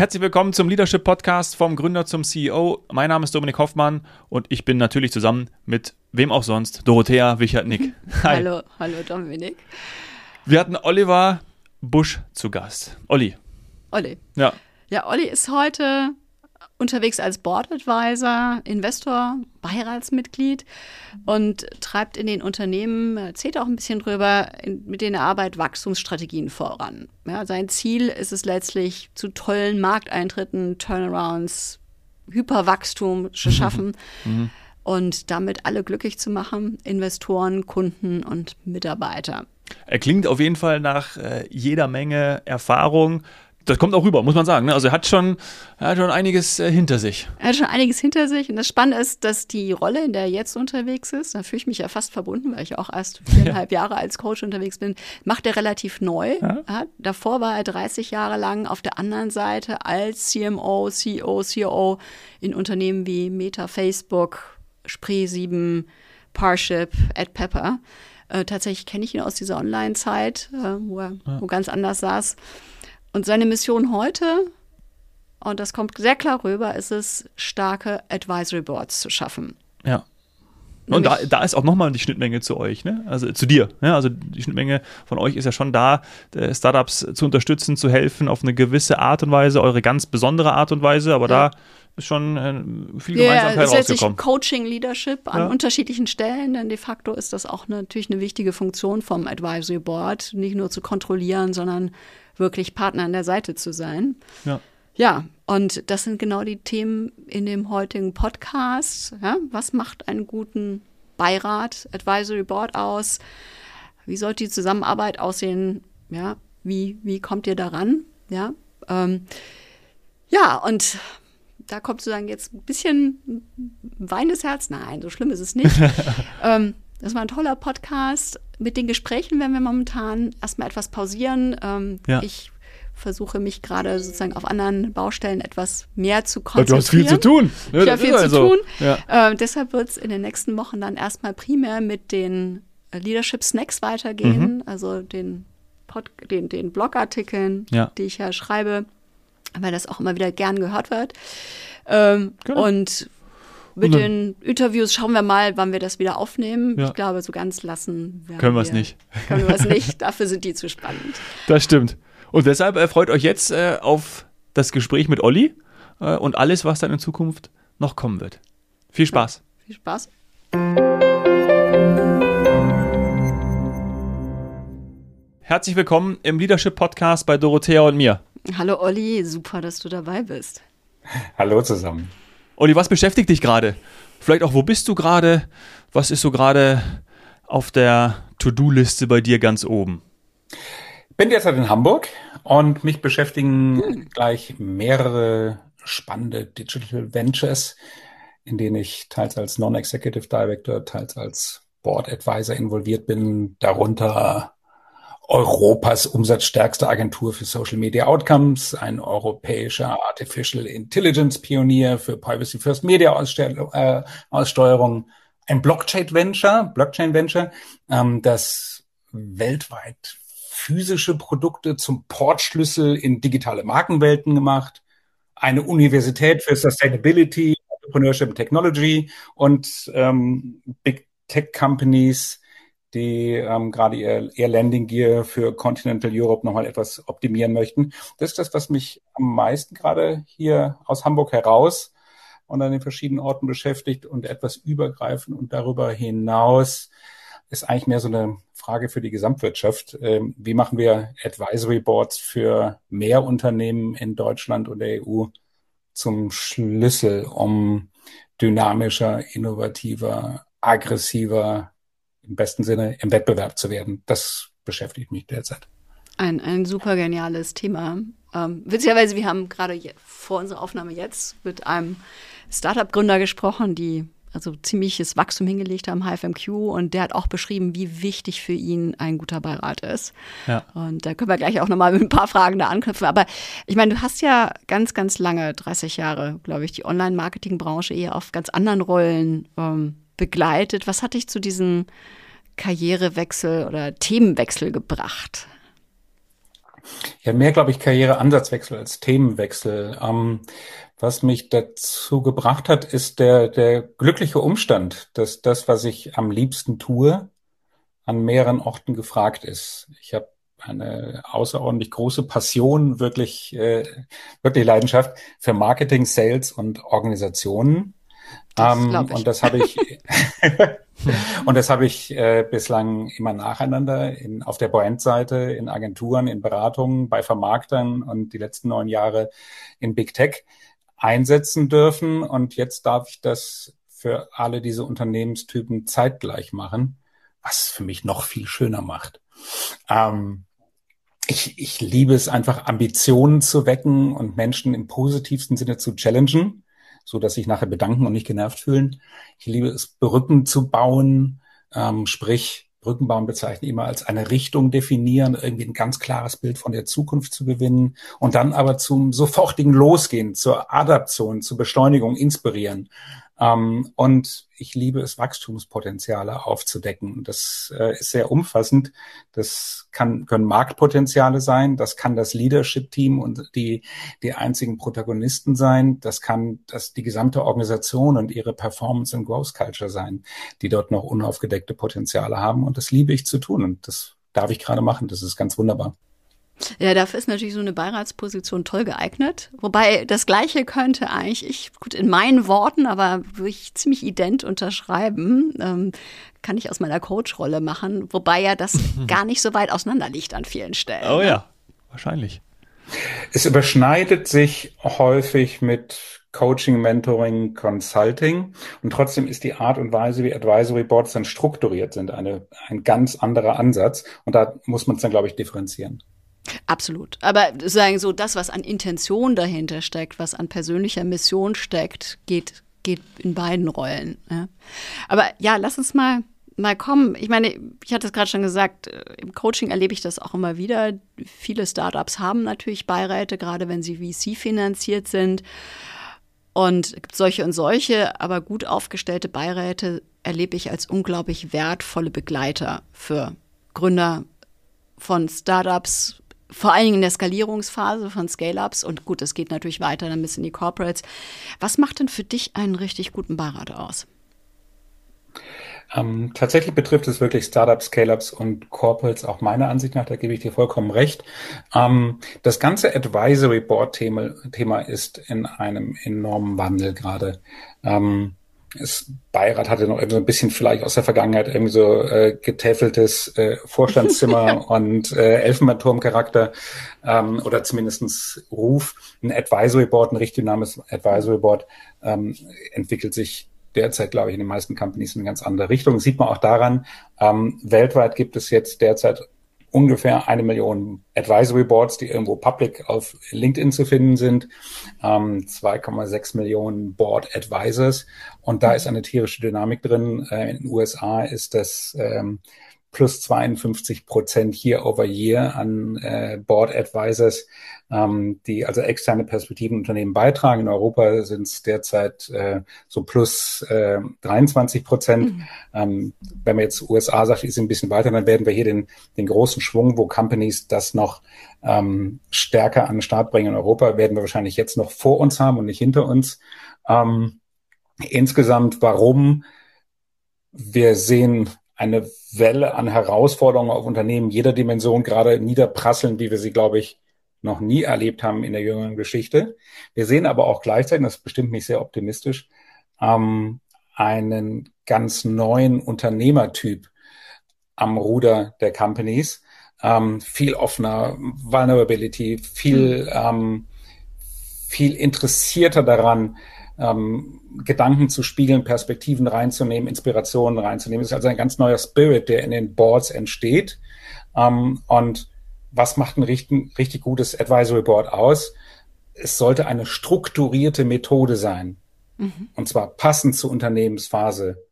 Herzlich willkommen zum Leadership Podcast vom Gründer zum CEO. Mein Name ist Dominik Hoffmann und ich bin natürlich zusammen mit wem auch sonst, Dorothea Wichert-Nick. Hallo, hallo Dominik. Wir hatten Oliver Busch zu Gast. Olli. Olli. Ja. Ja, Olli ist heute unterwegs als Board Advisor, Investor, Beiratsmitglied und treibt in den Unternehmen, erzählt auch ein bisschen drüber, in, mit denen er arbeitet, Wachstumsstrategien voran. Ja, sein Ziel ist es letztlich, zu tollen Markteintritten, Turnarounds, Hyperwachstum zu schaffen mhm. und damit alle glücklich zu machen, Investoren, Kunden und Mitarbeiter. Er klingt auf jeden Fall nach äh, jeder Menge Erfahrung, das kommt auch rüber, muss man sagen. Ne? Also er hat schon, er hat schon einiges äh, hinter sich. Er hat schon einiges hinter sich. Und das Spannende ist, dass die Rolle, in der er jetzt unterwegs ist, da fühle ich mich ja fast verbunden, weil ich auch erst viereinhalb ja. Jahre als Coach unterwegs bin, macht er relativ neu. Ja. Ja, davor war er 30 Jahre lang auf der anderen Seite als CMO, CEO, COO in Unternehmen wie Meta, Facebook, Spree 7, Parship, AdPepper. Äh, tatsächlich kenne ich ihn aus dieser Online-Zeit, äh, wo er wo ganz anders saß. Und seine Mission heute, und das kommt sehr klar rüber, ist es, starke Advisory Boards zu schaffen. Ja. Und da, da ist auch nochmal die Schnittmenge zu euch, ne? also zu dir. Ne? Also die Schnittmenge von euch ist ja schon da, äh, Startups zu unterstützen, zu helfen auf eine gewisse Art und Weise, eure ganz besondere Art und Weise, aber ja. da ist schon äh, viel Gemeinsamkeit ja, rausgekommen. Coaching, Leadership an ja. unterschiedlichen Stellen, denn de facto ist das auch natürlich eine wichtige Funktion vom Advisory Board, nicht nur zu kontrollieren, sondern wirklich Partner an der Seite zu sein. Ja. Ja, und das sind genau die Themen in dem heutigen Podcast. Ja, was macht einen guten Beirat, Advisory Board aus? Wie sollte die Zusammenarbeit aussehen? Ja, wie, wie kommt ihr daran? Ja, ähm, ja, und da kommt sozusagen jetzt ein bisschen weines Herz. Nein, so schlimm ist es nicht. ähm, das war ein toller Podcast. Mit den Gesprächen werden wir momentan erstmal etwas pausieren. Ähm, ja. Ich versuche mich gerade sozusagen auf anderen Baustellen etwas mehr zu konzentrieren. Du hast viel zu tun. Ne? Ich habe viel also. zu tun. Ja. Äh, deshalb wird es in den nächsten Wochen dann erstmal primär mit den Leadership Snacks weitergehen, mhm. also den, Pod den, den Blogartikeln, ja. die ich ja schreibe, weil das auch immer wieder gern gehört wird. Ähm, genau. Und mit den Interviews schauen wir mal, wann wir das wieder aufnehmen. Ja. Ich glaube, so ganz lassen können wir es nicht. Können wir es nicht. Dafür sind die zu spannend. Das stimmt. Und deshalb äh, freut euch jetzt äh, auf das Gespräch mit Olli äh, und alles, was dann in Zukunft noch kommen wird. Viel Spaß. Ja, viel Spaß. Herzlich willkommen im Leadership Podcast bei Dorothea und mir. Hallo Olli, super, dass du dabei bist. Hallo zusammen. Olli, was beschäftigt dich gerade? Vielleicht auch, wo bist du gerade? Was ist so gerade auf der To-Do-Liste bei dir ganz oben? Bin derzeit in Hamburg und mich beschäftigen gleich mehrere spannende Digital Ventures, in denen ich teils als Non-Executive Director, teils als Board Advisor involviert bin, darunter Europas umsatzstärkste Agentur für Social Media Outcomes, ein europäischer Artificial Intelligence Pionier für Privacy First Media äh, Aussteuerung, ein Blockchain Venture, Blockchain Venture, ähm, das weltweit physische Produkte zum Portschlüssel in digitale Markenwelten gemacht, eine Universität für Sustainability, Entrepreneurship Technology und ähm, Big Tech Companies die ähm, gerade ihr, ihr Landing Gear für Continental Europe nochmal etwas optimieren möchten. Das ist das, was mich am meisten gerade hier aus Hamburg heraus und an den verschiedenen Orten beschäftigt und etwas übergreifend und darüber hinaus ist eigentlich mehr so eine Frage für die Gesamtwirtschaft. Ähm, wie machen wir Advisory Boards für mehr Unternehmen in Deutschland und der EU zum Schlüssel, um dynamischer, innovativer, aggressiver im besten Sinne im Wettbewerb zu werden. Das beschäftigt mich derzeit. Ein, ein super geniales Thema. Ähm, witzigerweise, wir haben gerade vor unserer Aufnahme jetzt mit einem Startup-Gründer gesprochen, die also ziemliches Wachstum hingelegt haben, HFMQ, und der hat auch beschrieben, wie wichtig für ihn ein guter Beirat ist. Ja. Und da können wir gleich auch nochmal mit ein paar Fragen da anknüpfen. Aber ich meine, du hast ja ganz, ganz lange, 30 Jahre, glaube ich, die Online-Marketing-Branche eher auf ganz anderen Rollen ähm, begleitet. Was hat dich zu diesem Karrierewechsel oder Themenwechsel gebracht? Ja, mehr, glaube ich, Karriereansatzwechsel als Themenwechsel. Ähm, was mich dazu gebracht hat, ist der, der glückliche Umstand, dass das, was ich am liebsten tue, an mehreren Orten gefragt ist. Ich habe eine außerordentlich große Passion, wirklich, äh, wirklich Leidenschaft für Marketing, Sales und Organisationen. Das ähm, und das habe ich und das habe ich äh, bislang immer nacheinander in, auf der Brandseite, in Agenturen, in Beratungen, bei Vermarktern und die letzten neun Jahre in Big Tech einsetzen dürfen. Und jetzt darf ich das für alle diese Unternehmenstypen zeitgleich machen, was für mich noch viel schöner macht. Ähm, ich, ich liebe es einfach, Ambitionen zu wecken und Menschen im positivsten Sinne zu challengen, so dass sich nachher bedanken und nicht genervt fühlen. Ich liebe es, Brücken zu bauen, ähm, sprich Brückenbauen bezeichne ich immer als eine Richtung definieren, irgendwie ein ganz klares Bild von der Zukunft zu gewinnen und dann aber zum sofortigen Losgehen, zur Adaption, zur Beschleunigung inspirieren. Ähm, und ich liebe es, Wachstumspotenziale aufzudecken. Das äh, ist sehr umfassend. Das kann, können Marktpotenziale sein. Das kann das Leadership-Team und die, die einzigen Protagonisten sein. Das kann das, die gesamte Organisation und ihre Performance and Growth Culture sein, die dort noch unaufgedeckte Potenziale haben. Und das liebe ich zu tun. Und das darf ich gerade machen. Das ist ganz wunderbar. Ja, dafür ist natürlich so eine Beiratsposition toll geeignet. Wobei das Gleiche könnte eigentlich ich, gut, in meinen Worten, aber würde ich ziemlich ident unterschreiben, ähm, kann ich aus meiner Coach-Rolle machen. Wobei ja das gar nicht so weit auseinander liegt an vielen Stellen. Oh ne? ja, wahrscheinlich. Es überschneidet sich häufig mit Coaching, Mentoring, Consulting. Und trotzdem ist die Art und Weise, wie Advisory Boards dann strukturiert sind, eine, ein ganz anderer Ansatz. Und da muss man es dann, glaube ich, differenzieren. Absolut. Aber sagen so, das, was an Intention dahinter steckt, was an persönlicher Mission steckt, geht, geht in beiden Rollen. Ja. Aber ja, lass uns mal mal kommen. Ich meine, ich hatte es gerade schon gesagt, äh, im Coaching erlebe ich das auch immer wieder. Viele Startups haben natürlich Beiräte, gerade wenn sie VC finanziert sind. Und solche und solche, aber gut aufgestellte Beiräte erlebe ich als unglaublich wertvolle Begleiter für Gründer von Startups, vor allen Dingen in der Skalierungsphase von Scale-Ups und gut, es geht natürlich weiter dann bis in die Corporates. Was macht denn für dich einen richtig guten Beirat aus? Ähm, tatsächlich betrifft es wirklich Startups, Scale-Ups und Corporates auch meiner Ansicht nach, da gebe ich dir vollkommen recht. Ähm, das ganze Advisory Board Thema, Thema ist in einem enormen Wandel gerade. Ähm, das Beirat hatte noch irgendwie so ein bisschen vielleicht aus der Vergangenheit irgendwie so äh, getäfeltes äh, Vorstandszimmer und äh, Elfenbeinturm-Charakter ähm, oder zumindestens Ruf. Ein Advisory Board, ein richtig Name Advisory Board ähm, entwickelt sich derzeit, glaube ich, in den meisten Companies in eine ganz andere Richtung. Sieht man auch daran, ähm, weltweit gibt es jetzt derzeit ungefähr eine Million Advisory Boards, die irgendwo public auf LinkedIn zu finden sind, ähm, 2,6 Millionen Board Advisors und da ist eine tierische Dynamik drin. Äh, in den USA ist das ähm, plus 52 Prozent year over year an äh, Board Advisors, ähm, die also externe Perspektiven Unternehmen beitragen. In Europa sind es derzeit äh, so plus äh, 23 Prozent. Mhm. Ähm, wenn man jetzt USA sagt, sind ein bisschen weiter, dann werden wir hier den, den großen Schwung, wo Companies das noch ähm, stärker an den Start bringen in Europa, werden wir wahrscheinlich jetzt noch vor uns haben und nicht hinter uns. Ähm, insgesamt, warum? Wir sehen eine Welle an Herausforderungen auf Unternehmen jeder Dimension gerade niederprasseln, wie wir sie, glaube ich, noch nie erlebt haben in der jüngeren Geschichte. Wir sehen aber auch gleichzeitig, das bestimmt mich sehr optimistisch, ähm, einen ganz neuen Unternehmertyp am Ruder der Companies. Ähm, viel offener, Vulnerability, viel, ähm, viel interessierter daran, ähm, Gedanken zu spiegeln, Perspektiven reinzunehmen, Inspirationen reinzunehmen. Es ist also ein ganz neuer Spirit, der in den Boards entsteht. Ähm, und was macht ein richtig, richtig gutes Advisory Board aus? Es sollte eine strukturierte Methode sein. Mhm. Und zwar passend zur Unternehmensphase,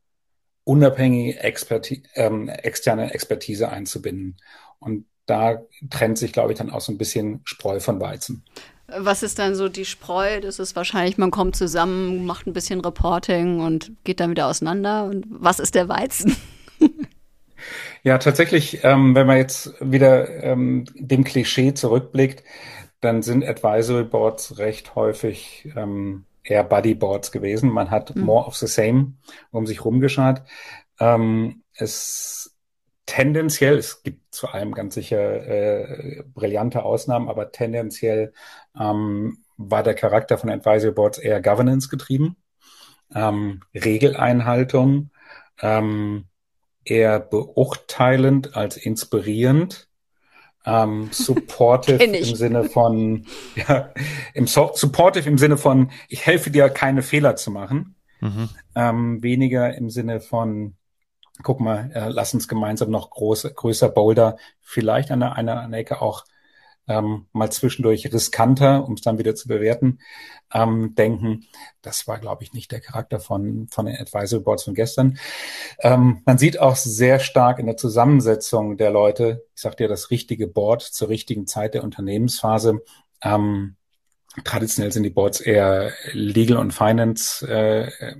unabhängige Experti ähm, externe Expertise einzubinden. Und da trennt sich, glaube ich, dann auch so ein bisschen Spreu von Weizen. Was ist dann so die Spreu? Das ist wahrscheinlich, man kommt zusammen, macht ein bisschen Reporting und geht dann wieder auseinander. Und was ist der Weizen? Ja, tatsächlich, ähm, wenn man jetzt wieder ähm, dem Klischee zurückblickt, dann sind Advisory Boards recht häufig ähm, eher Buddy Boards gewesen. Man hat mhm. more of the same um sich rumgeschaut. Ähm, es tendenziell, es gibt zu allem ganz sicher äh, brillante Ausnahmen, aber tendenziell ähm, war der Charakter von Advisory Boards eher Governance getrieben, ähm, Regeleinhaltung, ähm, eher beurteilend als inspirierend, ähm, supportive im Sinne von, ja, im so supportive im Sinne von, ich helfe dir, keine Fehler zu machen, mhm. ähm, weniger im Sinne von, guck mal, äh, lass uns gemeinsam noch groß, größer Boulder, vielleicht an der, an der Ecke auch ähm, mal zwischendurch riskanter, um es dann wieder zu bewerten, ähm, denken. Das war, glaube ich, nicht der Charakter von, von den Advisory Boards von gestern. Ähm, man sieht auch sehr stark in der Zusammensetzung der Leute, ich sagte ja, das richtige Board zur richtigen Zeit der Unternehmensphase. Ähm, traditionell sind die Boards eher Legal und Finance äh,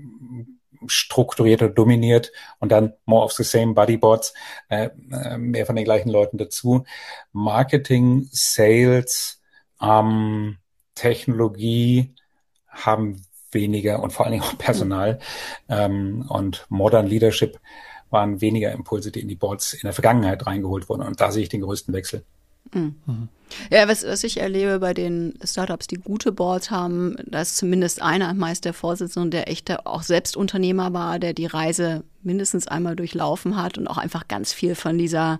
strukturiert oder dominiert und dann more of the same Bodyboards, äh, äh, mehr von den gleichen Leuten dazu. Marketing, Sales, ähm, Technologie haben weniger und vor allen Dingen auch Personal ähm, und Modern Leadership waren weniger Impulse, die in die Boards in der Vergangenheit reingeholt wurden. Und da sehe ich den größten Wechsel. Mhm. Ja, was, was ich erlebe bei den Startups, die gute Boards haben, da ist zumindest einer, meist der Vorsitzende, der echter auch selbst Unternehmer war, der die Reise mindestens einmal durchlaufen hat und auch einfach ganz viel von dieser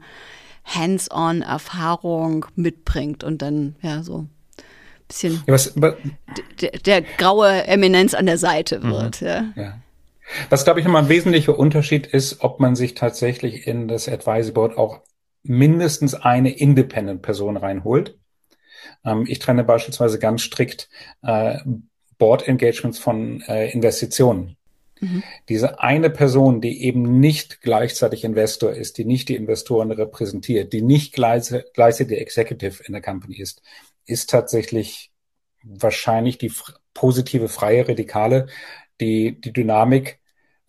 Hands-on-Erfahrung mitbringt und dann ja so ein bisschen ja, was, der, der, graue Eminenz an der Seite mhm. wird. Mhm. Ja. ja. Was, glaube ich, nochmal ein wesentlicher Unterschied ist, ob man sich tatsächlich in das Advisory Board auch mindestens eine Independent-Person reinholt. Ähm, ich trenne beispielsweise ganz strikt äh, Board-Engagements von äh, Investitionen. Mhm. Diese eine Person, die eben nicht gleichzeitig Investor ist, die nicht die Investoren repräsentiert, die nicht gleichzeitig Executive in der Company ist, ist tatsächlich wahrscheinlich die positive freie Radikale, die die Dynamik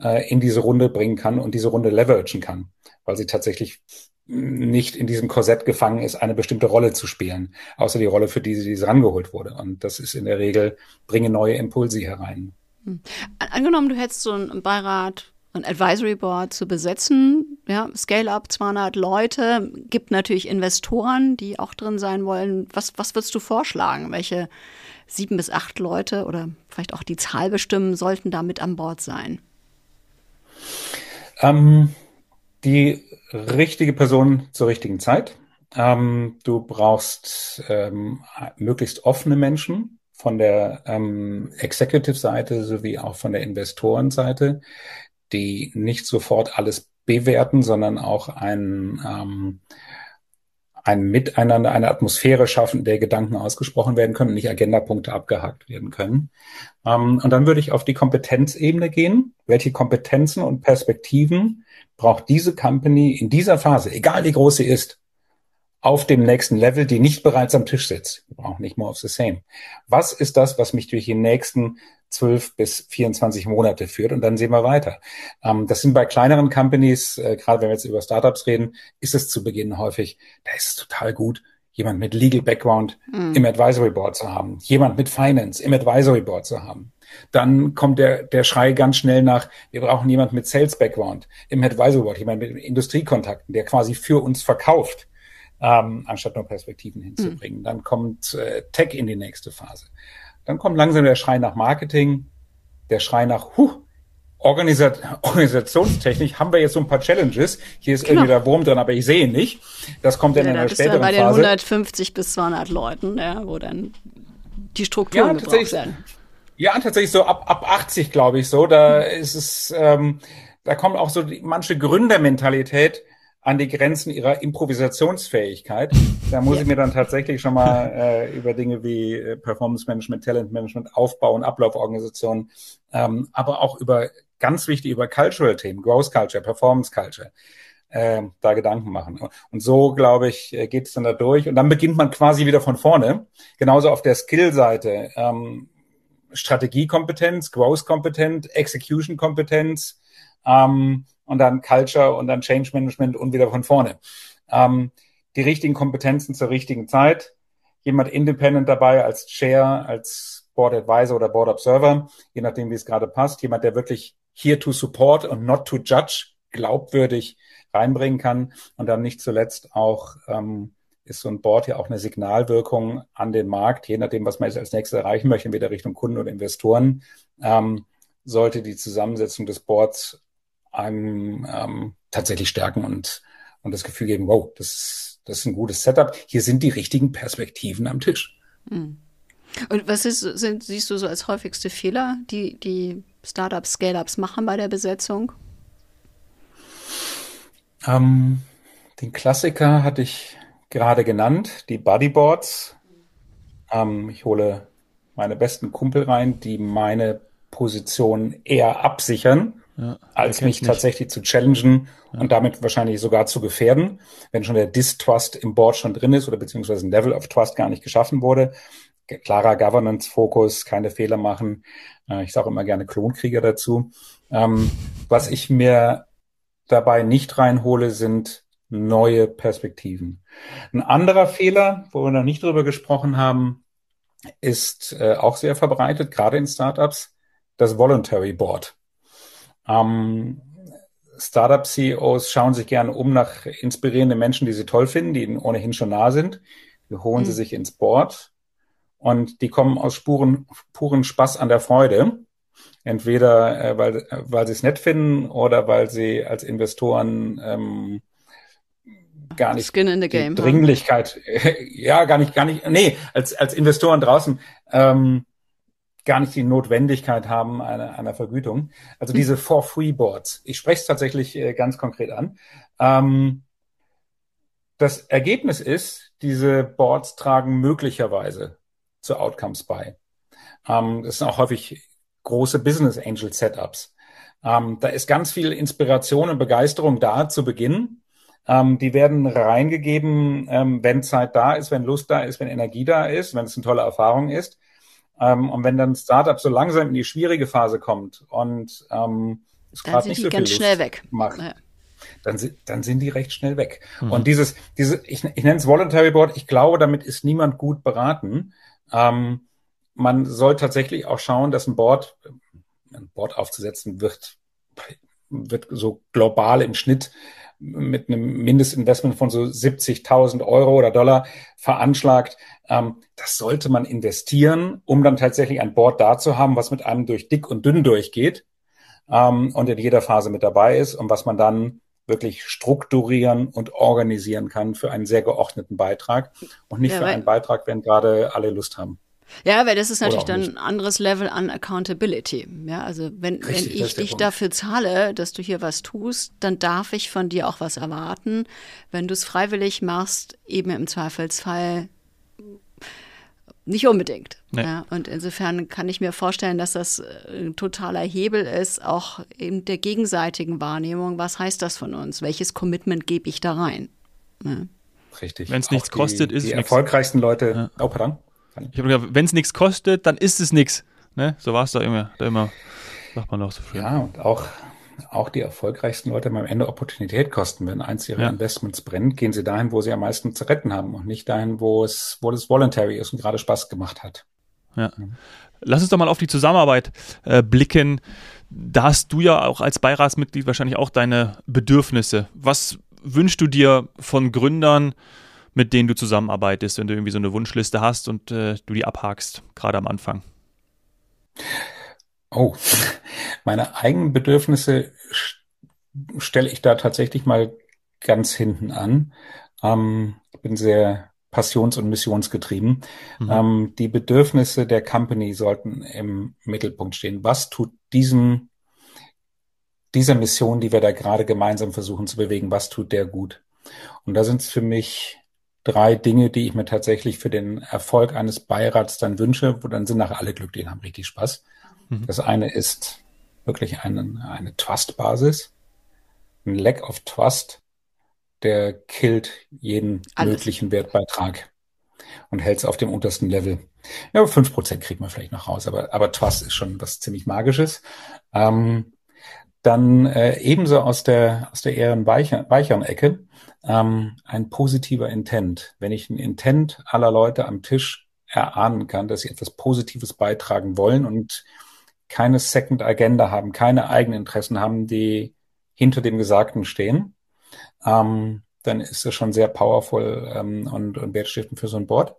äh, in diese Runde bringen kann und diese Runde leveragen kann, weil sie tatsächlich nicht in diesem Korsett gefangen ist, eine bestimmte Rolle zu spielen, außer die Rolle, für die sie rangeholt wurde. Und das ist in der Regel, bringe neue Impulse herein. Hm. Angenommen, du hättest so einen Beirat, ein Advisory Board zu besetzen, ja, Scale-up 200 Leute, gibt natürlich Investoren, die auch drin sein wollen. Was, was würdest du vorschlagen? Welche sieben bis acht Leute oder vielleicht auch die Zahl bestimmen sollten da mit an Bord sein? Ähm, die richtige Person zur richtigen Zeit. Ähm, du brauchst ähm, möglichst offene Menschen von der ähm, Executive-Seite sowie auch von der Investorenseite, die nicht sofort alles bewerten, sondern auch ein, ähm, ein Miteinander, eine Atmosphäre schaffen, der Gedanken ausgesprochen werden können, nicht Agendapunkte abgehakt werden können. Ähm, und dann würde ich auf die Kompetenzebene gehen. Welche Kompetenzen und Perspektiven braucht diese Company in dieser Phase, egal wie groß sie ist, auf dem nächsten Level, die nicht bereits am Tisch sitzt. Wir brauchen nicht more of the same. Was ist das, was mich durch die nächsten 12 bis 24 Monate führt? Und dann sehen wir weiter. Ähm, das sind bei kleineren Companies, äh, gerade wenn wir jetzt über Startups reden, ist es zu Beginn häufig, da ist es total gut, jemand mit Legal Background mhm. im Advisory Board zu haben, jemand mit Finance im Advisory Board zu haben. Dann kommt der, der Schrei ganz schnell nach, wir brauchen jemand mit Sales Background im Advisory Board, jemand mit Industriekontakten, der quasi für uns verkauft, ähm, anstatt nur Perspektiven hinzubringen. Mhm. Dann kommt äh, Tech in die nächste Phase. Dann kommt langsam der Schrei nach Marketing, der Schrei nach, huh, Organisat Organisationstechnisch haben wir jetzt so ein paar Challenges. Hier ist genau. irgendwie der Wurm drin, aber ich sehe ihn nicht. Das kommt dann ja, in einer späteren Phase. bei den 150 bis 200 Leuten, ja, wo dann die Strukturen ja, gebraucht werden. Ja, tatsächlich so ab, ab 80, glaube ich, so. Da mhm. ist es, ähm, da kommt auch so die, manche Gründermentalität an die Grenzen ihrer Improvisationsfähigkeit. Da muss ja. ich mir dann tatsächlich schon mal äh, über Dinge wie äh, Performance Management, Talent Management, Aufbau und Ablauforganisation, ähm, aber auch über ganz wichtig über Cultural Themen, Growth Culture, Performance Culture, äh, da Gedanken machen. Und so, glaube ich, äh, geht es dann da durch. Und dann beginnt man quasi wieder von vorne. Genauso auf der Skill-Seite. Ähm, Strategiekompetenz, Growth-Kompetenz, Execution-Kompetenz, ähm, und dann Culture und dann Change Management und wieder von vorne. Ähm, die richtigen Kompetenzen zur richtigen Zeit. Jemand independent dabei als Chair, als Board Advisor oder Board Observer, je nachdem, wie es gerade passt. Jemand, der wirklich here to support und not to judge glaubwürdig reinbringen kann und dann nicht zuletzt auch ähm, ist so ein Board ja auch eine Signalwirkung an den Markt, je nachdem, was man jetzt als nächstes erreichen möchte, entweder Richtung Kunden oder Investoren, ähm, sollte die Zusammensetzung des Boards einem ähm, tatsächlich stärken und, und das Gefühl geben, wow, das, das ist ein gutes Setup. Hier sind die richtigen Perspektiven am Tisch. Hm. Und was ist, sind, siehst du so als häufigste Fehler, die die Startups, Scale-Ups machen bei der Besetzung? Ähm, den Klassiker hatte ich gerade genannt, die Bodyboards. Ähm, ich hole meine besten Kumpel rein, die meine Position eher absichern, ja, als mich tatsächlich zu challengen ja. und damit wahrscheinlich sogar zu gefährden, wenn schon der Distrust im Board schon drin ist oder beziehungsweise ein Level of Trust gar nicht geschaffen wurde. Klarer Governance-Fokus, keine Fehler machen. Äh, ich sage immer gerne Klonkrieger dazu. Ähm, was ich mir dabei nicht reinhole, sind neue Perspektiven. Ein anderer Fehler, wo wir noch nicht drüber gesprochen haben, ist äh, auch sehr verbreitet, gerade in Startups, das Voluntary Board. Ähm, Startup-CEOs schauen sich gerne um nach inspirierenden Menschen, die sie toll finden, die ihnen ohnehin schon nah sind. Die holen mhm. sie sich ins Board und die kommen aus Spuren, puren Spaß an der Freude. Entweder äh, weil, weil sie es nett finden oder weil sie als Investoren ähm, gar nicht Skin in the game, Dringlichkeit, ja, gar nicht, gar nicht, nee, als, als Investoren draußen ähm, gar nicht die Notwendigkeit haben einer, einer Vergütung. Also diese For-Free-Boards. Ich spreche es tatsächlich äh, ganz konkret an. Ähm, das Ergebnis ist, diese Boards tragen möglicherweise zu Outcomes bei. Ähm, das sind auch häufig große Business Angel Setups. Ähm, da ist ganz viel Inspiration und Begeisterung da zu Beginn. Ähm, die werden reingegeben, ähm, wenn Zeit da ist, wenn Lust da ist, wenn Energie da ist, wenn es eine tolle Erfahrung ist. Ähm, und wenn dann Startup so langsam in die schwierige Phase kommt und ähm, es gerade nicht so viel Lust schnell weg. macht, ja. dann, dann sind die recht schnell weg. Mhm. Und dieses, diese, ich, ich nenne es Voluntary Board, ich glaube, damit ist niemand gut beraten. Ähm, man soll tatsächlich auch schauen, dass ein Board, ein Board aufzusetzen wird, wird so global im Schnitt mit einem Mindestinvestment von so 70.000 Euro oder Dollar veranschlagt. Ähm, das sollte man investieren, um dann tatsächlich ein Board da zu haben, was mit einem durch dick und dünn durchgeht ähm, und in jeder Phase mit dabei ist und was man dann wirklich strukturieren und organisieren kann für einen sehr geordneten Beitrag und nicht ja, für einen Beitrag, wenn gerade alle Lust haben. Ja, weil das ist natürlich dann ein anderes Level an Accountability. Ja, also wenn, Richtig, wenn ich dich Punkt. dafür zahle, dass du hier was tust, dann darf ich von dir auch was erwarten. Wenn du es freiwillig machst, eben im Zweifelsfall nicht unbedingt. Nee. Ja, und insofern kann ich mir vorstellen, dass das äh, ein totaler Hebel ist, auch in der gegenseitigen Wahrnehmung. Was heißt das von uns? Welches Commitment gebe ich da rein? Ja. Richtig. Wenn es nichts kostet, ist es Die erfolgreichsten Leute, ja. oh, pardon. Ich habe gesagt, wenn es nichts kostet, dann ist es nichts. Ne? So war es da immer, da immer, sagt man auch so früh. Ja, und auch, auch die erfolgreichsten Leute haben am Ende Opportunität kosten. Wenn eins ihrer ja. Investments brennt, gehen sie dahin, wo sie am meisten zu retten haben und nicht dahin, wo es, wo es voluntary ist und gerade Spaß gemacht hat. Ja. Lass uns doch mal auf die Zusammenarbeit äh, blicken. Da hast du ja auch als Beiratsmitglied wahrscheinlich auch deine Bedürfnisse. Was wünschst du dir von Gründern? Mit denen du zusammenarbeitest, wenn du irgendwie so eine Wunschliste hast und äh, du die abhakst, gerade am Anfang? Oh, meine eigenen Bedürfnisse stelle ich da tatsächlich mal ganz hinten an. Ähm, ich bin sehr passions- und missionsgetrieben. Mhm. Ähm, die Bedürfnisse der Company sollten im Mittelpunkt stehen. Was tut diesem, dieser Mission, die wir da gerade gemeinsam versuchen zu bewegen, was tut der gut? Und da sind es für mich drei Dinge, die ich mir tatsächlich für den Erfolg eines Beirats dann wünsche, wo dann sind nachher alle glücklich und haben richtig Spaß. Mhm. Das eine ist wirklich eine, eine Trust-Basis. Ein Lack of Trust, der killt jeden Alles. möglichen Wertbeitrag und hält es auf dem untersten Level. Ja, fünf Prozent kriegt man vielleicht noch raus, aber, aber Trust ist schon was ziemlich Magisches. Ähm, Dann äh, ebenso aus der, aus der eher weicheren Ecke ähm, ein positiver Intent. Wenn ich ein Intent aller Leute am Tisch erahnen kann, dass sie etwas Positives beitragen wollen und keine Second Agenda haben, keine eigenen Interessen haben, die hinter dem Gesagten stehen, ähm, dann ist es schon sehr powerful ähm, und, und wertstiftend für so ein Board.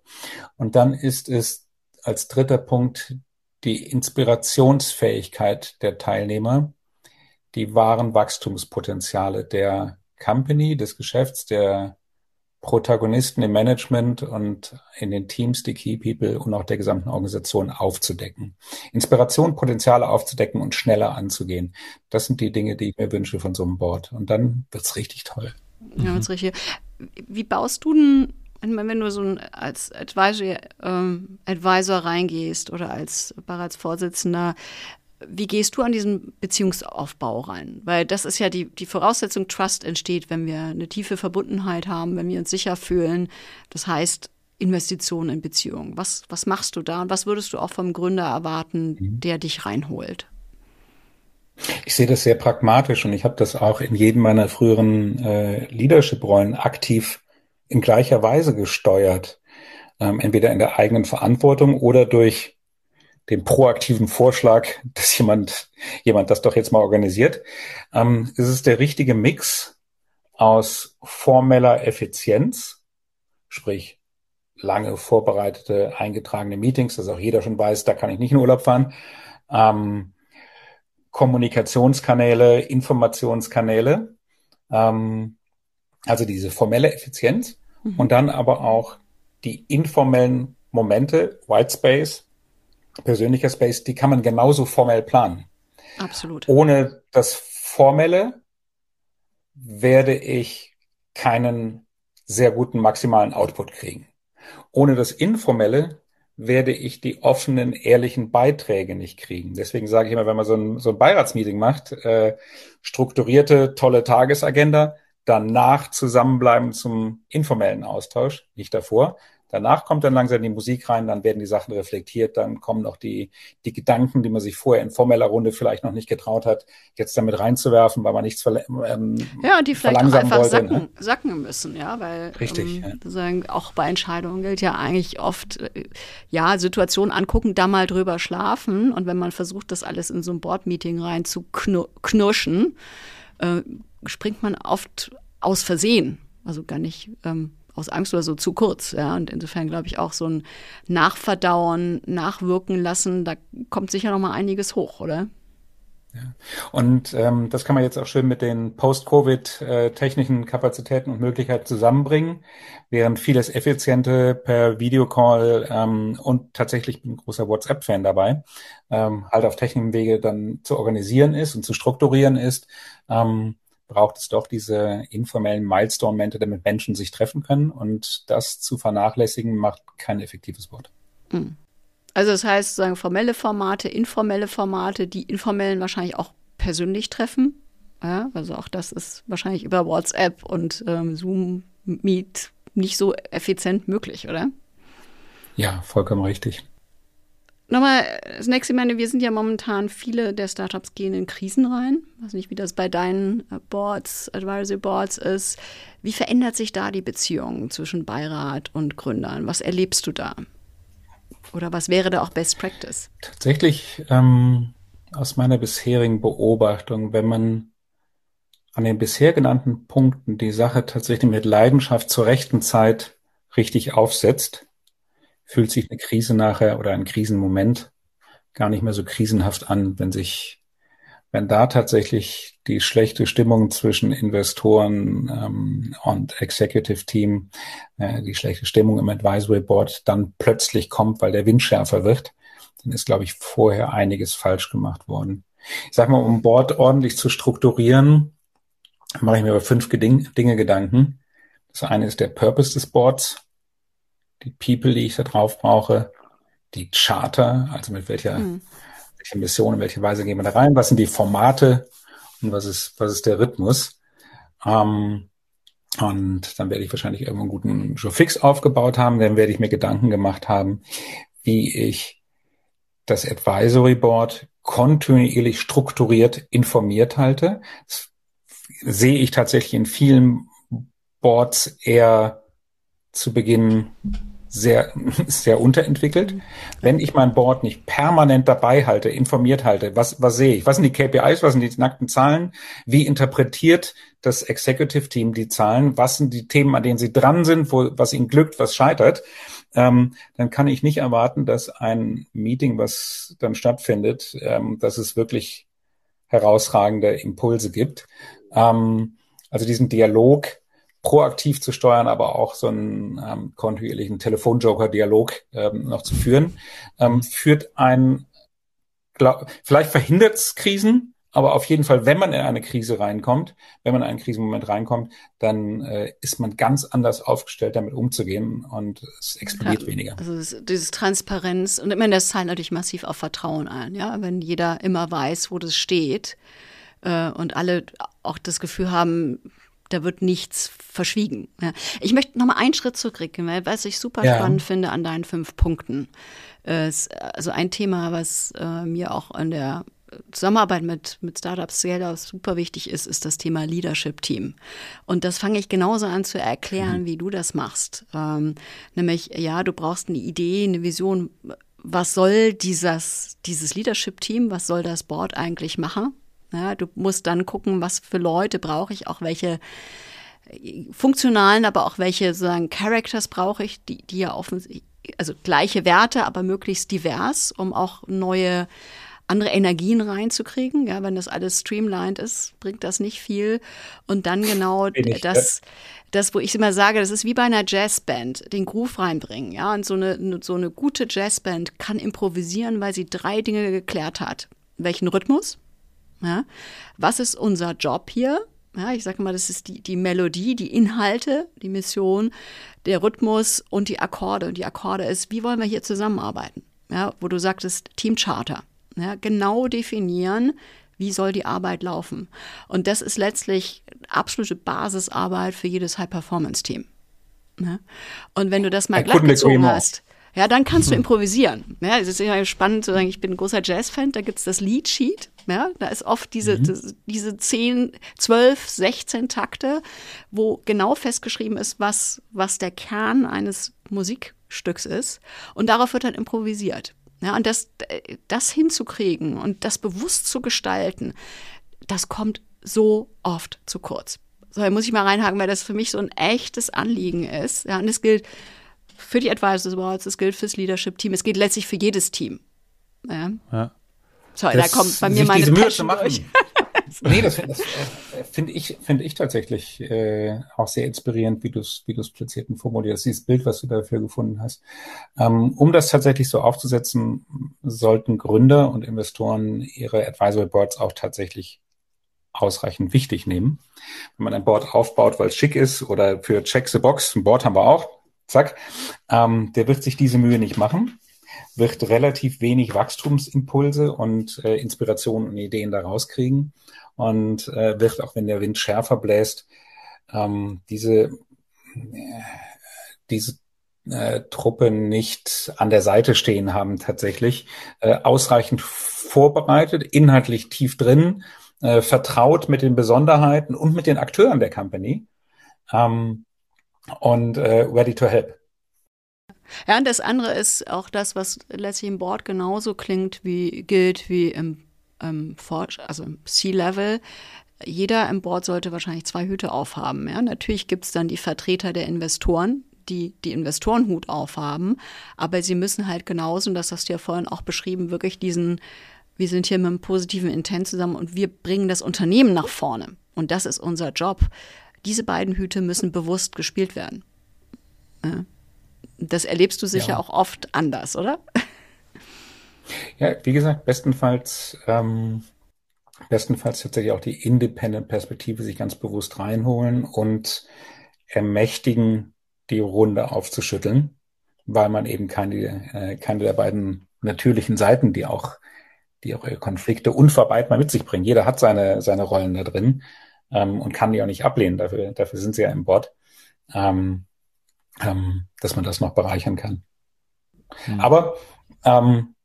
Und dann ist es als dritter Punkt die Inspirationsfähigkeit der Teilnehmer, die wahren Wachstumspotenziale der Company, des Geschäfts, der Protagonisten im Management und in den Teams, die Key People und auch der gesamten Organisation aufzudecken. Inspiration, Potenziale aufzudecken und schneller anzugehen. Das sind die Dinge, die ich mir wünsche von so einem Board. Und dann wird's richtig toll. Ja, wird's richtig. Wie baust du denn wenn du so als Advisor, ähm, Advisor reingehst oder als Beiratsvorsitzender, wie gehst du an diesen Beziehungsaufbau rein? Weil das ist ja die, die Voraussetzung, Trust entsteht, wenn wir eine tiefe Verbundenheit haben, wenn wir uns sicher fühlen. Das heißt, Investitionen in Beziehungen. Was, was machst du da und was würdest du auch vom Gründer erwarten, mhm. der dich reinholt? Ich sehe das sehr pragmatisch und ich habe das auch in jedem meiner früheren äh, Leadership-Rollen aktiv in gleicher Weise gesteuert. Ähm, entweder in der eigenen Verantwortung oder durch den proaktiven Vorschlag, dass jemand, jemand das doch jetzt mal organisiert. Ähm, es ist der richtige Mix aus formeller Effizienz, sprich lange vorbereitete, eingetragene Meetings, dass auch jeder schon weiß, da kann ich nicht in Urlaub fahren. Ähm, Kommunikationskanäle, Informationskanäle, ähm, also diese formelle Effizienz mhm. und dann aber auch die informellen Momente, White Space, persönlicher Space, die kann man genauso formell planen. Absolut. Ohne das Formelle werde ich keinen sehr guten maximalen Output kriegen. Ohne das Informelle werde ich die offenen, ehrlichen Beiträge nicht kriegen. Deswegen sage ich immer, wenn man so ein, so ein Beiratsmeeting macht, äh, strukturierte, tolle Tagesagenda, danach zusammenbleiben zum informellen Austausch, nicht davor. Danach kommt dann langsam die Musik rein, dann werden die Sachen reflektiert, dann kommen noch die, die Gedanken, die man sich vorher in formeller Runde vielleicht noch nicht getraut hat, jetzt damit reinzuwerfen, weil man nichts ähm, Ja, die vielleicht auch einfach wollte, sacken, ne? sacken müssen, ja, weil Richtig, ähm, ja. Auch bei Entscheidungen gilt ja eigentlich oft, äh, ja, Situationen angucken, da mal drüber schlafen und wenn man versucht, das alles in so ein Board-Meeting rein zu knirschen, äh, springt man oft aus Versehen, also gar nicht ähm, aus Angst oder so zu kurz. Ja? Und insofern glaube ich auch so ein Nachverdauen, Nachwirken lassen, da kommt sicher noch mal einiges hoch, oder? Ja. Und ähm, das kann man jetzt auch schön mit den Post-Covid-technischen Kapazitäten und Möglichkeiten zusammenbringen, während vieles Effiziente per Videocall ähm, und tatsächlich bin ein großer WhatsApp-Fan dabei, ähm, halt auf technischem Wege dann zu organisieren ist und zu strukturieren ist, ähm, braucht es doch diese informellen Milestone-Momente, damit Menschen sich treffen können. Und das zu vernachlässigen, macht kein effektives Wort. Hm. Also das heißt, sagen formelle Formate, informelle Formate, die informellen wahrscheinlich auch persönlich treffen. Ja, also auch das ist wahrscheinlich über WhatsApp und ähm, Zoom Meet nicht so effizient möglich, oder? Ja, vollkommen richtig. Nochmal, das nächste, ich meine, wir sind ja momentan, viele der Startups gehen in Krisen rein. Ich weiß nicht, wie das bei deinen äh, Boards, Advisory Boards ist. Wie verändert sich da die Beziehung zwischen Beirat und Gründern? Was erlebst du da? Oder was wäre da auch Best Practice? Tatsächlich ähm, aus meiner bisherigen Beobachtung, wenn man an den bisher genannten Punkten die Sache tatsächlich mit Leidenschaft zur rechten Zeit richtig aufsetzt, fühlt sich eine Krise nachher oder ein Krisenmoment gar nicht mehr so krisenhaft an, wenn sich, wenn da tatsächlich die schlechte Stimmung zwischen Investoren ähm, und Executive Team, äh, die schlechte Stimmung im Advisory Board dann plötzlich kommt, weil der Wind schärfer wird, dann ist, glaube ich, vorher einiges falsch gemacht worden. Ich sag mal, um Board ordentlich zu strukturieren, mache ich mir über fünf Dinge Gedanken. Das eine ist der Purpose des Boards die People, die ich da drauf brauche, die Charter, also mit welcher, mhm. welcher Mission, in welcher Weise gehen wir da rein, was sind die Formate und was ist, was ist der Rhythmus. Ähm, und dann werde ich wahrscheinlich irgendwo einen guten Joe Fix aufgebaut haben, dann werde ich mir Gedanken gemacht haben, wie ich das Advisory Board kontinuierlich strukturiert informiert halte. Das sehe ich tatsächlich in vielen Boards eher zu Beginn sehr, sehr unterentwickelt. Wenn ich mein Board nicht permanent dabei halte, informiert halte, was, was sehe ich? Was sind die KPIs? Was sind die nackten Zahlen? Wie interpretiert das Executive Team die Zahlen? Was sind die Themen, an denen sie dran sind, wo, was ihnen glückt, was scheitert? Ähm, dann kann ich nicht erwarten, dass ein Meeting, was dann stattfindet, ähm, dass es wirklich herausragende Impulse gibt. Ähm, also diesen Dialog proaktiv zu steuern, aber auch so einen ähm, kontinuierlichen Telefonjoker-Dialog ähm, noch zu führen, ähm, führt ein, glaub, vielleicht verhindert es Krisen, aber auf jeden Fall, wenn man in eine Krise reinkommt, wenn man in einen Krisenmoment reinkommt, dann äh, ist man ganz anders aufgestellt, damit umzugehen und es explodiert ja, weniger. Also das, dieses Transparenz und ich meine, das zahlt natürlich massiv auf Vertrauen ein, ja, wenn jeder immer weiß, wo das steht äh, und alle auch das Gefühl haben, da wird nichts verschwiegen. Ja. Ich möchte noch mal einen Schritt zurückgehen, weil was ich super ja. spannend finde an deinen fünf Punkten. Ist also ein Thema, was äh, mir auch an der Zusammenarbeit mit, mit Startups sehr super wichtig ist, ist das Thema Leadership Team. Und das fange ich genauso an zu erklären, mhm. wie du das machst. Ähm, nämlich, ja, du brauchst eine Idee, eine Vision. Was soll dieses, dieses Leadership Team, was soll das Board eigentlich machen? Ja, du musst dann gucken, was für Leute brauche ich, auch welche äh, funktionalen, aber auch welche sozusagen Characters brauche ich, die, die ja offensichtlich, also gleiche Werte, aber möglichst divers, um auch neue andere Energien reinzukriegen. Ja, wenn das alles streamlined ist, bringt das nicht viel. Und dann genau das, das, wo ich immer sage, das ist wie bei einer Jazzband, den Groove reinbringen. Ja, und so eine, so eine gute Jazzband kann improvisieren, weil sie drei Dinge geklärt hat. Welchen Rhythmus? Ja? Was ist unser Job hier? Ja, ich sage mal, das ist die, die Melodie, die Inhalte, die Mission, der Rhythmus und die Akkorde. Und die Akkorde ist, wie wollen wir hier zusammenarbeiten? Ja, wo du sagtest, Teamcharter. Ja, genau definieren, wie soll die Arbeit laufen. Und das ist letztlich absolute Basisarbeit für jedes High-Performance-Team. Und wenn du das mal glatt gezogen hast, ja, dann kannst du hm. improvisieren. Ja, es ist ja spannend zu sagen, ich bin ein großer Jazz-Fan, da gibt's das Lead-Sheet. Ja, da ist oft diese, mhm. das, diese 10, 12, 16 Takte, wo genau festgeschrieben ist, was, was der Kern eines Musikstücks ist. Und darauf wird dann improvisiert. Ja, und das, das hinzukriegen und das bewusst zu gestalten, das kommt so oft zu kurz. So, da muss ich mal reinhaken, weil das für mich so ein echtes Anliegen ist. Ja, und es gilt für die Advisors Boards, es gilt fürs Leadership Team, es gilt letztlich für jedes Team. Ja. ja. Sorry, das, da kommt bei mir meine Passion durch. nee, das, das äh, finde ich, finde ich tatsächlich äh, auch sehr inspirierend, wie du es wie du's platziert und formulierst, dieses Bild, was du dafür gefunden hast. Ähm, um das tatsächlich so aufzusetzen, sollten Gründer und Investoren ihre Advisory Boards auch tatsächlich ausreichend wichtig nehmen. Wenn man ein Board aufbaut, weil es schick ist oder für Check the Box, ein Board haben wir auch, zack, ähm, der wird sich diese Mühe nicht machen, wird relativ wenig Wachstumsimpulse und äh, Inspirationen und Ideen daraus kriegen und äh, wird, auch wenn der Wind schärfer bläst, ähm, diese, äh, diese äh, Truppe nicht an der Seite stehen haben tatsächlich, äh, ausreichend vorbereitet, inhaltlich tief drin, äh, vertraut mit den Besonderheiten und mit den Akteuren der Company. Ähm, und äh, ready to help. Ja, und das andere ist auch das, was letztlich im Board genauso klingt, wie gilt wie im, im also im C-Level. Jeder im Board sollte wahrscheinlich zwei Hüte aufhaben. Ja? Natürlich gibt es dann die Vertreter der Investoren, die die Investorenhut aufhaben, aber sie müssen halt genauso, und das hast du ja vorhin auch beschrieben, wirklich diesen, wir sind hier mit einem positiven Intent zusammen und wir bringen das Unternehmen nach vorne. Und das ist unser Job. Diese beiden Hüte müssen bewusst gespielt werden. Ja. Das erlebst du sicher ja. auch oft anders, oder? Ja, wie gesagt, bestenfalls, ähm, bestenfalls tatsächlich auch die Independent-Perspektive sich ganz bewusst reinholen und ermächtigen, die Runde aufzuschütteln, weil man eben keine, äh, keine der beiden natürlichen Seiten, die auch, die auch ihre Konflikte unvermeidbar mit sich bringen. Jeder hat seine, seine Rollen da drin ähm, und kann die auch nicht ablehnen. Dafür, dafür sind sie ja im Bord, ähm, ähm, dass man das noch bereichern kann. Mhm. Aber ähm,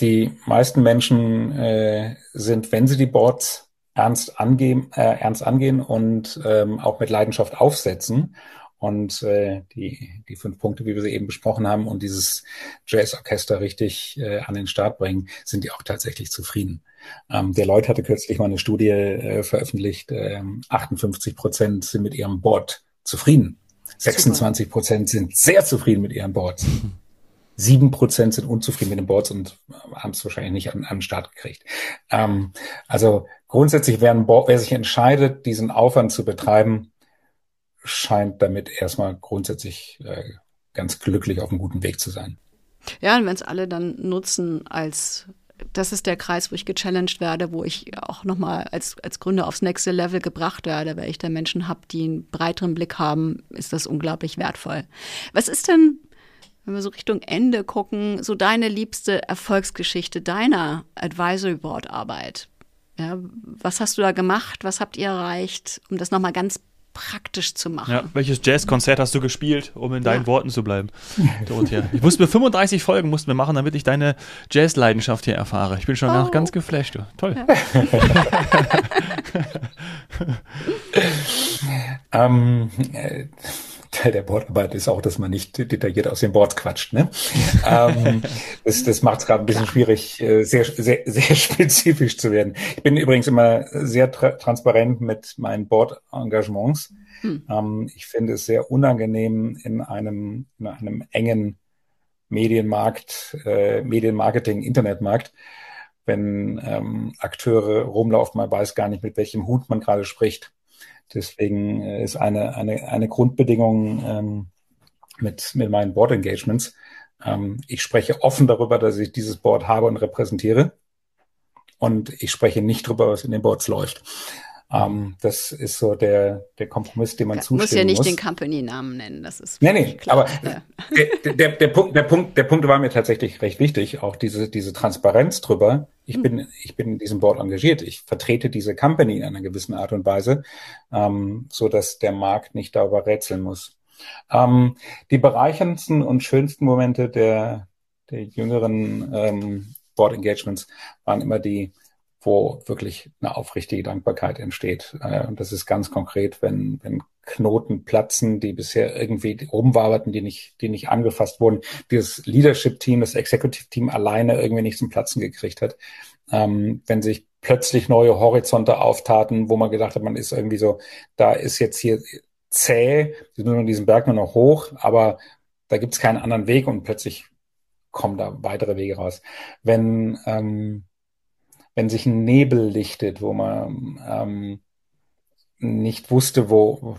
die meisten Menschen äh, sind, wenn sie die Boards ernst angehen, äh, ernst angehen und ähm, auch mit Leidenschaft aufsetzen und äh, die, die fünf Punkte, wie wir sie eben besprochen haben, und dieses Jazzorchester richtig äh, an den Start bringen, sind die auch tatsächlich zufrieden. Ähm, der Lloyd hatte kürzlich mal eine Studie äh, veröffentlicht, äh, 58 Prozent sind mit ihrem Board zufrieden. 26 Prozent sind sehr zufrieden mit ihren Boards. Sieben Prozent sind unzufrieden mit den Boards und haben es wahrscheinlich nicht an, an den Start gekriegt. Ähm, also grundsätzlich, wer, Board, wer sich entscheidet, diesen Aufwand zu betreiben, scheint damit erstmal grundsätzlich äh, ganz glücklich auf einem guten Weg zu sein. Ja, und wenn es alle dann nutzen als das ist der Kreis, wo ich gechallenged werde, wo ich auch nochmal als, als Gründer aufs nächste Level gebracht werde, weil ich da Menschen habe, die einen breiteren Blick haben, ist das unglaublich wertvoll. Was ist denn, wenn wir so Richtung Ende gucken, so deine liebste Erfolgsgeschichte deiner Advisory Board Arbeit? Ja, was hast du da gemacht? Was habt ihr erreicht, um das nochmal ganz praktisch zu machen. Ja, welches Jazzkonzert hast du gespielt, um in deinen ja. Worten zu bleiben, Dorothea? Ich musste mir 35 Folgen mussten wir machen, damit ich deine Jazzleidenschaft hier erfahre. Ich bin schon oh. ganz geflasht. Du. Toll. Ja. ähm, äh, Teil der Bordarbeit ist auch, dass man nicht detailliert aus den Boards quatscht. Ne? ähm, das das macht es gerade ein bisschen schwierig, äh, sehr, sehr, sehr spezifisch zu werden. Ich bin übrigens immer sehr tra transparent mit meinen Board-Engagements. Hm. Ähm, ich finde es sehr unangenehm in einem, in einem engen Medienmarkt, äh, Medienmarketing, Internetmarkt, wenn ähm, Akteure rumlaufen, man weiß gar nicht, mit welchem Hut man gerade spricht. Deswegen äh, ist eine, eine, eine Grundbedingung ähm, mit, mit meinen Board Engagements. Ähm, ich spreche offen darüber, dass ich dieses Board habe und repräsentiere. Und ich spreche nicht darüber, was in den Boards läuft. Ähm, das ist so der, der Kompromiss, den man ja, zustimmen muss. muss ja nicht muss. den Company-Namen nennen, das ist Nee, nee, klar. aber ja. der, der, der, Punkt, der, Punkt, der Punkt war mir tatsächlich recht wichtig, auch diese, diese Transparenz drüber. Ich hm. bin, ich bin in diesem Board engagiert. Ich vertrete diese Company in einer gewissen Art und Weise, ähm, so dass der Markt nicht darüber rätseln muss. Ähm, die bereicherndsten und schönsten Momente der, der jüngeren ähm, Board Engagements waren immer die wo wirklich eine aufrichtige Dankbarkeit entsteht. Äh, und das ist ganz konkret, wenn, wenn Knoten platzen, die bisher irgendwie rumwaberten, die nicht, die nicht angefasst wurden, dieses Leadership-Team, das Executive-Team alleine irgendwie nicht zum Platzen gekriegt hat. Ähm, wenn sich plötzlich neue Horizonte auftaten, wo man gedacht hat, man ist irgendwie so, da ist jetzt hier zäh, wir nur diesen Berg nur noch hoch, aber da gibt's keinen anderen Weg und plötzlich kommen da weitere Wege raus. Wenn ähm, wenn sich ein Nebel lichtet, wo man ähm, nicht wusste, wo,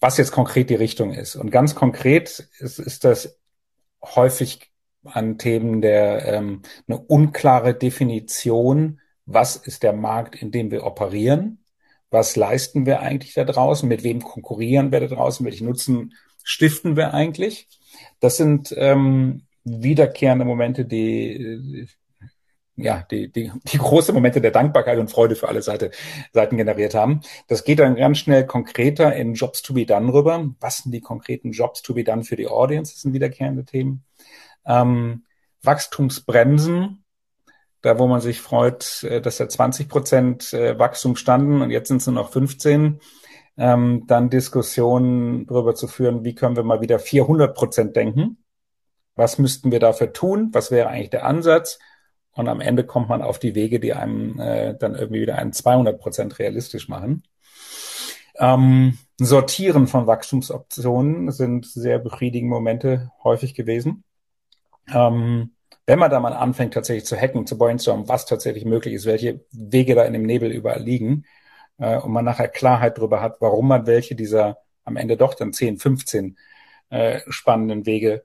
was jetzt konkret die Richtung ist. Und ganz konkret ist, ist das häufig an Themen der ähm, eine unklare Definition, was ist der Markt, in dem wir operieren, was leisten wir eigentlich da draußen, mit wem konkurrieren wir da draußen, welchen Nutzen stiften wir eigentlich. Das sind ähm, wiederkehrende Momente, die, ja, die, die, die große Momente der Dankbarkeit und Freude für alle Seite, Seiten generiert haben. Das geht dann ganz schnell konkreter in Jobs to be done rüber. Was sind die konkreten Jobs to be done für die Audience? Das sind wiederkehrende Themen. Ähm, Wachstumsbremsen, da wo man sich freut, äh, dass da 20 Prozent äh, Wachstum standen und jetzt sind es nur noch 15. Ähm, dann Diskussionen darüber zu führen, wie können wir mal wieder 400 Prozent denken? Was müssten wir dafür tun? Was wäre eigentlich der Ansatz? Und am Ende kommt man auf die Wege, die einem äh, dann irgendwie wieder einen 200 Prozent realistisch machen. Ähm, Sortieren von Wachstumsoptionen sind sehr befriedigende Momente häufig gewesen. Ähm, wenn man da mal anfängt, tatsächlich zu hacken, zu brainstormen, was tatsächlich möglich ist, welche Wege da in dem Nebel überall liegen, äh, und man nachher Klarheit darüber hat, warum man welche dieser am Ende doch dann 10, 15 äh, spannenden Wege,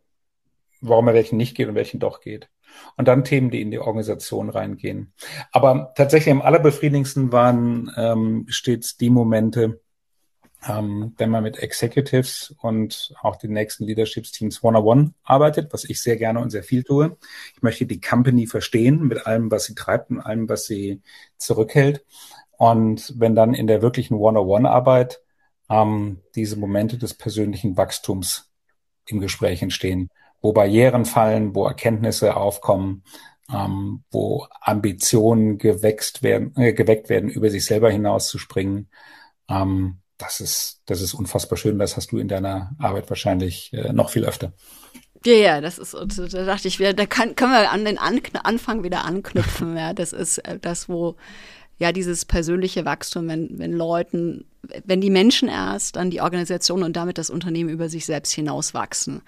warum man welchen nicht geht und welchen doch geht. Und dann Themen, die in die Organisation reingehen. Aber tatsächlich am allerbefriedigendsten waren ähm, stets die Momente, ähm, wenn man mit Executives und auch den nächsten Leaderships-Teams one-on-one arbeitet, was ich sehr gerne und sehr viel tue. Ich möchte die Company verstehen mit allem, was sie treibt und allem, was sie zurückhält. Und wenn dann in der wirklichen One-on-One-Arbeit ähm, diese Momente des persönlichen Wachstums im Gespräch entstehen, wo Barrieren fallen, wo Erkenntnisse aufkommen, ähm, wo Ambitionen gewächst werden, äh, geweckt werden, über sich selber hinauszuspringen. Ähm, das ist, das ist unfassbar schön. Das hast du in deiner Arbeit wahrscheinlich äh, noch viel öfter. Ja, ja, das ist, da dachte ich, da kann, können wir an den an Anfang wieder anknüpfen. Ja, das ist äh, das, wo ja dieses persönliche Wachstum, wenn, wenn Leuten, wenn die Menschen erst, dann die Organisation und damit das Unternehmen über sich selbst hinauswachsen.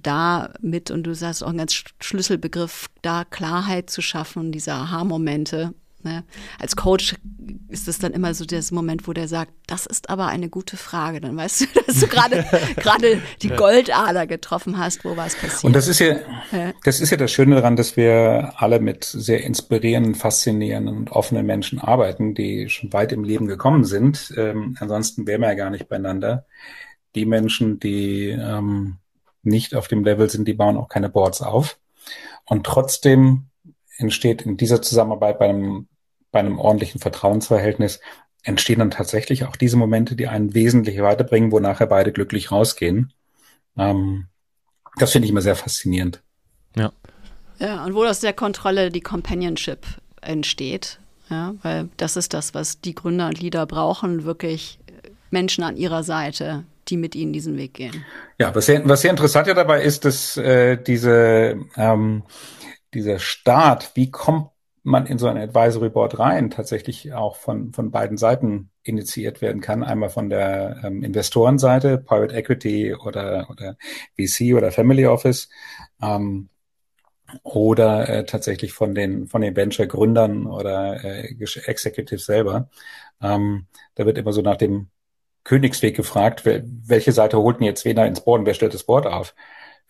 Da mit, und du sagst auch ein ganz Schlüsselbegriff, da Klarheit zu schaffen, diese Aha-Momente, Ne? Als Coach ist es dann immer so der Moment, wo der sagt, das ist aber eine gute Frage. Dann weißt du, dass du gerade gerade die Goldader getroffen hast, wo was passiert. Und das ist ja, ja, das ist ja das Schöne daran, dass wir alle mit sehr inspirierenden, faszinierenden und offenen Menschen arbeiten, die schon weit im Leben gekommen sind. Ähm, ansonsten wären wir ja gar nicht beieinander. Die Menschen, die ähm, nicht auf dem Level sind, die bauen auch keine Boards auf. Und trotzdem entsteht in dieser Zusammenarbeit bei einem, bei einem ordentlichen Vertrauensverhältnis, entstehen dann tatsächlich auch diese Momente, die einen wesentlich weiterbringen, wo nachher beide glücklich rausgehen. Ähm, das finde ich immer sehr faszinierend. Ja. Ja, und wo aus der Kontrolle die Companionship entsteht. Ja, weil das ist das, was die Gründer und Leader brauchen, wirklich Menschen an ihrer Seite, die mit ihnen diesen Weg gehen. Ja, was sehr, was sehr interessant ja dabei ist, dass äh, diese ähm, dieser Start, wie kommt man in so ein Advisory Board rein, tatsächlich auch von, von beiden Seiten initiiert werden kann. Einmal von der ähm, Investorenseite, Private Equity oder, oder VC oder Family Office, ähm, oder äh, tatsächlich von den, von den Venture-Gründern oder äh, Executives selber. Ähm, da wird immer so nach dem Königsweg gefragt, welche Seite holt denn jetzt wen ins Board und wer stellt das Board auf?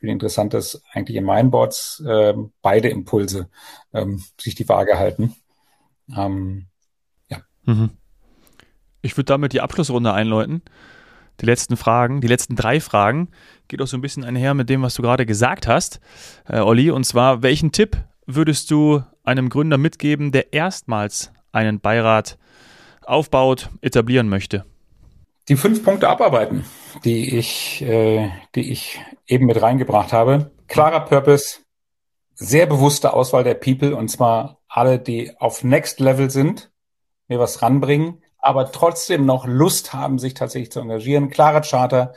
viel interessant, dass eigentlich in meinen Boards äh, beide Impulse ähm, sich die Waage halten. Ähm, ja. Mhm. Ich würde damit die Abschlussrunde einläuten. Die letzten Fragen, die letzten drei Fragen, geht auch so ein bisschen einher mit dem, was du gerade gesagt hast, äh, Olli. Und zwar, welchen Tipp würdest du einem Gründer mitgeben, der erstmals einen Beirat aufbaut, etablieren möchte? Die fünf Punkte abarbeiten, die ich, äh, die ich eben mit reingebracht habe. Klarer Purpose, sehr bewusste Auswahl der People und zwar alle, die auf Next Level sind, mir was ranbringen, aber trotzdem noch Lust haben, sich tatsächlich zu engagieren. Klarer Charter,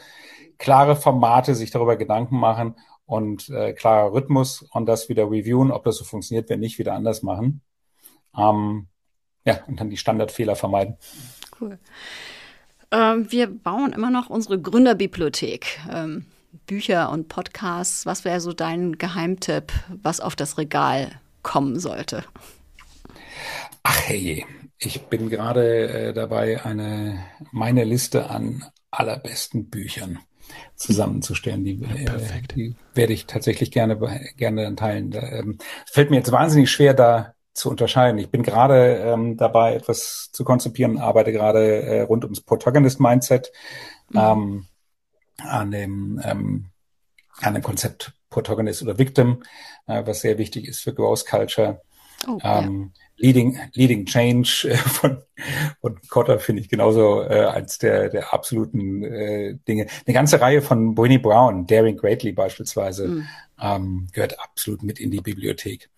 klare Formate, sich darüber Gedanken machen und äh, klarer Rhythmus und das wieder reviewen, ob das so funktioniert, wenn nicht, wieder anders machen. Ähm, ja, und dann die Standardfehler vermeiden. Cool. Ähm, wir bauen immer noch unsere Gründerbibliothek. Ähm, Bücher und Podcasts. Was wäre so dein Geheimtipp, was auf das Regal kommen sollte? Ach hey, ich bin gerade äh, dabei, eine meine Liste an allerbesten Büchern zusammenzustellen. Die, äh, die werde ich tatsächlich gerne gerne teilen. Da, ähm, fällt mir jetzt wahnsinnig schwer, da zu unterscheiden. Ich bin gerade ähm, dabei, etwas zu konzipieren, arbeite gerade äh, rund ums Protagonist-Mindset mhm. ähm, an dem ähm, an dem Konzept Protagonist oder Victim, äh, was sehr wichtig ist für Growth Culture. Oh, ähm, ja. Leading, Leading Change äh, von, von Cotter finde ich genauso äh, als der, der absoluten äh, Dinge. Eine ganze Reihe von Bonnie Brown, Daring Greatly beispielsweise, mm. Ähm, gehört absolut mit in die Bibliothek.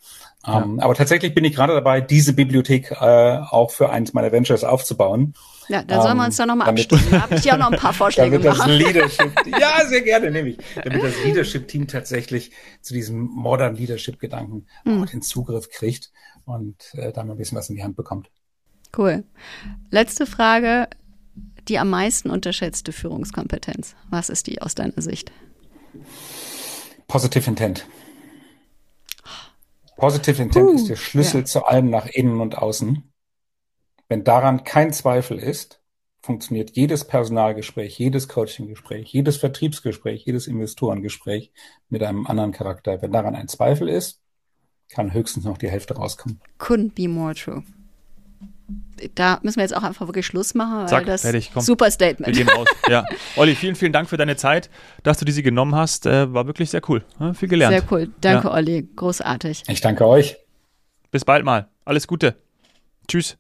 Ähm, ja. Aber tatsächlich bin ich gerade dabei, diese Bibliothek äh, auch für eins meiner Ventures aufzubauen. Ja, da sollen wir uns dann nochmal abstimmen. Da habe ich dir auch noch ein paar Vorschläge damit das Leadership, Ja, sehr gerne, nehme ich. Damit das Leadership-Team tatsächlich zu diesem Modern Leadership-Gedanken mhm. auch den Zugriff kriegt und äh, da mal ein bisschen was in die Hand bekommt. Cool. Letzte Frage. Die am meisten unterschätzte Führungskompetenz. Was ist die aus deiner Sicht? Positive Intent. Positive Intent uh, ist der Schlüssel ja. zu allem nach innen und außen. Wenn daran kein Zweifel ist, funktioniert jedes Personalgespräch, jedes Coachinggespräch, jedes Vertriebsgespräch, jedes Investorengespräch mit einem anderen Charakter. Wenn daran ein Zweifel ist, kann höchstens noch die Hälfte rauskommen. Couldn't be more true. Da müssen wir jetzt auch einfach wirklich Schluss machen, weil Zack, das fertig, komm. super Statement. Wir gehen raus. Ja. Olli, vielen, vielen Dank für deine Zeit, dass du diese genommen hast. Äh, war wirklich sehr cool. Ja, viel gelernt. Sehr cool. Danke, ja. Olli. Großartig. Ich danke euch. Bis bald mal. Alles Gute. Tschüss.